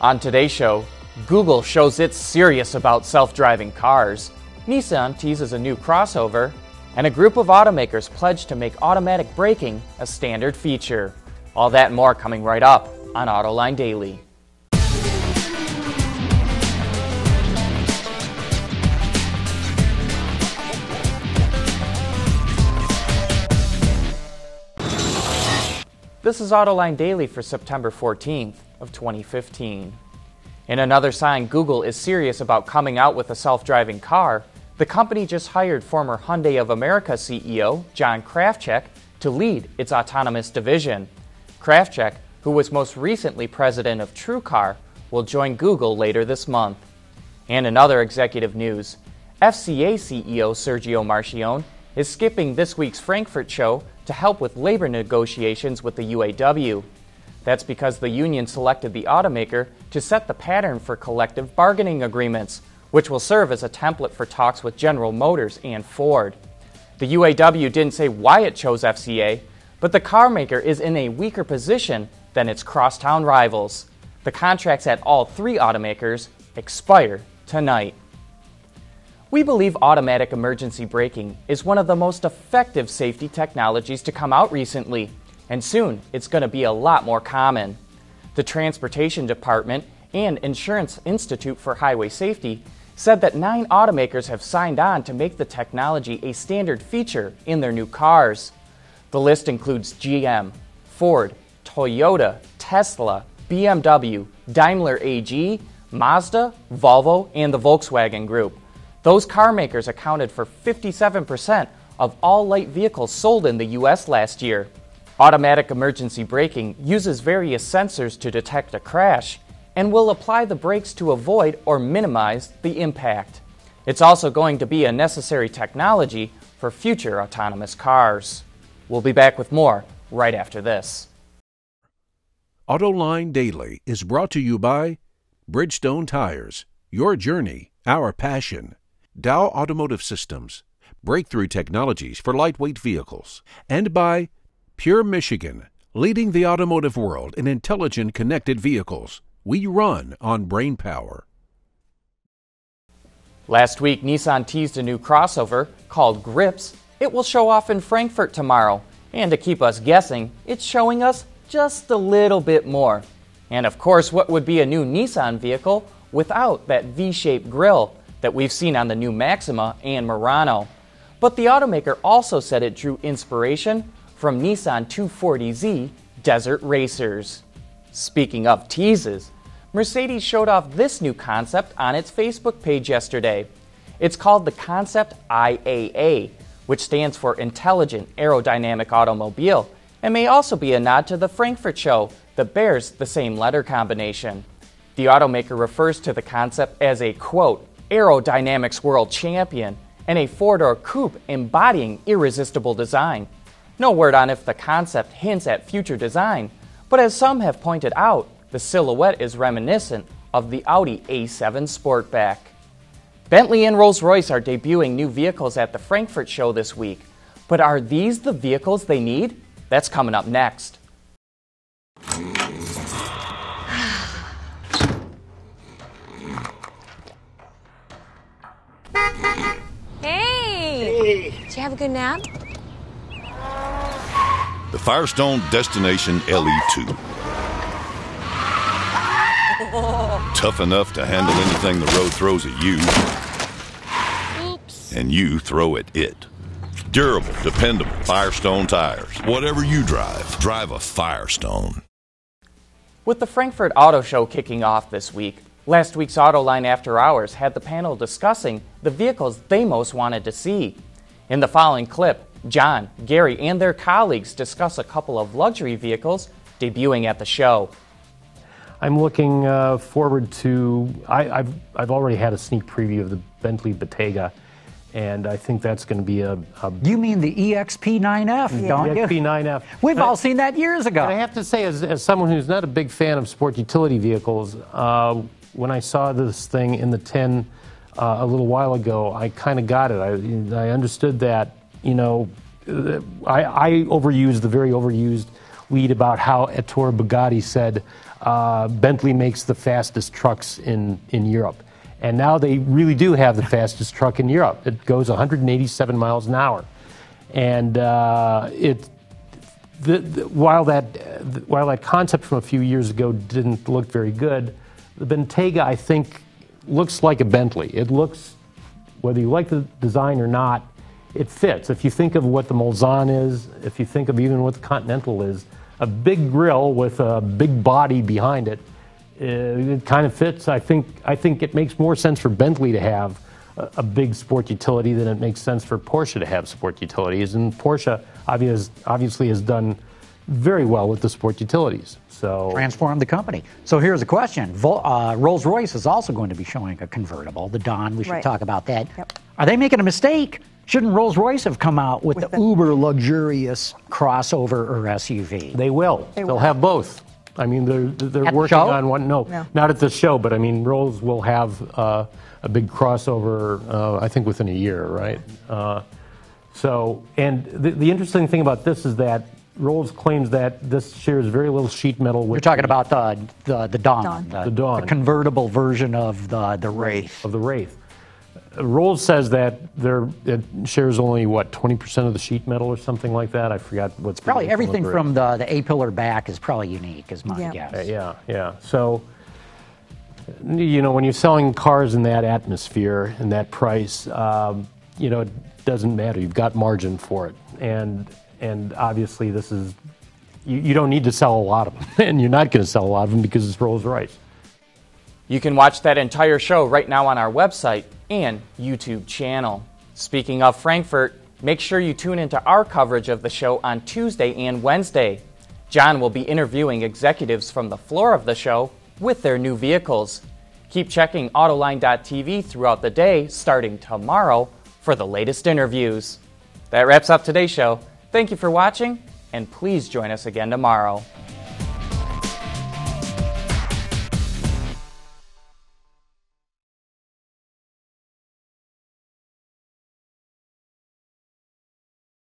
On today's show, Google shows it's serious about self driving cars, Nissan teases a new crossover, and a group of automakers pledge to make automatic braking a standard feature. All that and more coming right up on Autoline Daily. This is Autoline Daily for September 14th of 2015. In another sign Google is serious about coming out with a self-driving car, the company just hired former Hyundai of America CEO John Krafcik to lead its autonomous division. Krafcik, who was most recently president of TrueCar, will join Google later this month. And in other executive news, FCA CEO Sergio Marchionne is skipping this week's Frankfurt show to help with labor negotiations with the UAW. That's because the union selected the automaker to set the pattern for collective bargaining agreements, which will serve as a template for talks with General Motors and Ford. The UAW didn't say why it chose FCA, but the carmaker is in a weaker position than its crosstown rivals. The contracts at all three automakers expire tonight. We believe automatic emergency braking is one of the most effective safety technologies to come out recently, and soon it's going to be a lot more common. The Transportation Department and Insurance Institute for Highway Safety said that nine automakers have signed on to make the technology a standard feature in their new cars. The list includes GM, Ford, Toyota, Tesla, BMW, Daimler AG, Mazda, Volvo, and the Volkswagen Group. Those car makers accounted for 57% of all light vehicles sold in the US last year. Automatic emergency braking uses various sensors to detect a crash and will apply the brakes to avoid or minimize the impact. It's also going to be a necessary technology for future autonomous cars. We'll be back with more right after this. AutoLine Daily is brought to you by Bridgestone Tires, your journey, our passion. Dow Automotive Systems, breakthrough technologies for lightweight vehicles, and by Pure Michigan, leading the automotive world in intelligent connected vehicles. We run on brain power. Last week, Nissan teased a new crossover called Gripz. It will show off in Frankfurt tomorrow. And to keep us guessing, it's showing us just a little bit more. And of course, what would be a new Nissan vehicle without that V shaped grille? that we've seen on the new Maxima and Murano. But the automaker also said it drew inspiration from Nissan 240Z Desert Racers. Speaking of teases, Mercedes showed off this new concept on its Facebook page yesterday. It's called the Concept IAA, which stands for Intelligent Aerodynamic Automobile, and may also be a nod to the Frankfurt show that bears the same letter combination. The automaker refers to the concept as a quote, aerodynamics world champion, and a four door coupe embodying irresistible design. No word on if the concept hints at future design, but as some have pointed out, the silhouette is reminiscent of the Audi A7 Sportback. Bentley and Rolls Royce are debuting new vehicles at the Frankfurt show this week, but are these the vehicles they need? That's coming up next. Hey, Did you have a good nap? The Firestone Destination LE2. Tough enough to handle anything the road throws at you. Oops. And you throw at it. Durable, dependable Firestone tires. Whatever you drive, drive a Firestone. With the Frankfurt Auto Show kicking off this week, Last week's Autoline After Hours had the panel discussing the vehicles they most wanted to see. In the following clip, John, Gary, and their colleagues discuss a couple of luxury vehicles debuting at the show. I'm looking uh, forward to. I, have I've already had a sneak preview of the Bentley Bentayga, and I think that's going to be a, a. You mean the EXP9F, yeah. don't you? EXP9F. We've all seen that years ago. I have to say, as, as someone who's not a big fan of sport utility vehicles, uh, when I saw this thing in the tin uh, a little while ago, I kind of got it. I, I understood that, you know, I, I overused the very overused lead about how Ettore Bugatti said uh, Bentley makes the fastest trucks in, in Europe. And now they really do have the fastest truck in Europe. It goes 187 miles an hour. And uh, it, the, the, while, that, while that concept from a few years ago didn't look very good, the Bentayga, I think, looks like a Bentley. It looks, whether you like the design or not, it fits. If you think of what the Mulsanne is, if you think of even what the Continental is, a big grill with a big body behind it, uh, it kind of fits. I think, I think it makes more sense for Bentley to have a, a big sport utility than it makes sense for Porsche to have sport utilities. And Porsche obvious, obviously has done very well with the sport utilities. So transform the company. So here's a question: Vol- uh, Rolls Royce is also going to be showing a convertible, the Dawn. We should Right. talk about that. Yep. Are they making a mistake? Shouldn't Rolls Royce have come out with, With the, the- uber luxurious crossover or SUV? They will. They They'll have both. I mean, they're they're At the working show? on one. No, No. not at the show, but I mean, Rolls will have uh, a big crossover. Uh, I think within a year, right? Uh, so, and the, the interesting thing about this is that Rolls claims that this shares very little sheet metal with. We're talking the- about the the, the Dawn, Dawn. The Dawn. convertible version of the the Wraith. of the Wraith. Rolls says that there it shares only what 20% of the sheet metal or something like that. I forgot what's Probably everything delivered. from the the A pillar back is probably unique, is my Yeah. guess. Uh, yeah, yeah. So, you know, when you're selling cars in that atmosphere and that price, um, you know, it doesn't matter. You've got margin for it, and and obviously this is you, you don't need to sell a lot of them, and you're not going to sell a lot of them because it's Rolls Royce. You can watch that entire show right now on our website and YouTube channel. Speaking of Frankfurt, make sure you tune into our coverage of the show on Tuesday and Wednesday. John will be interviewing executives from the floor of the show with their new vehicles. Keep checking Autoline.tv throughout the day, starting tomorrow, for the latest interviews. That wraps up today's show. Thank you for watching, and please join us again tomorrow.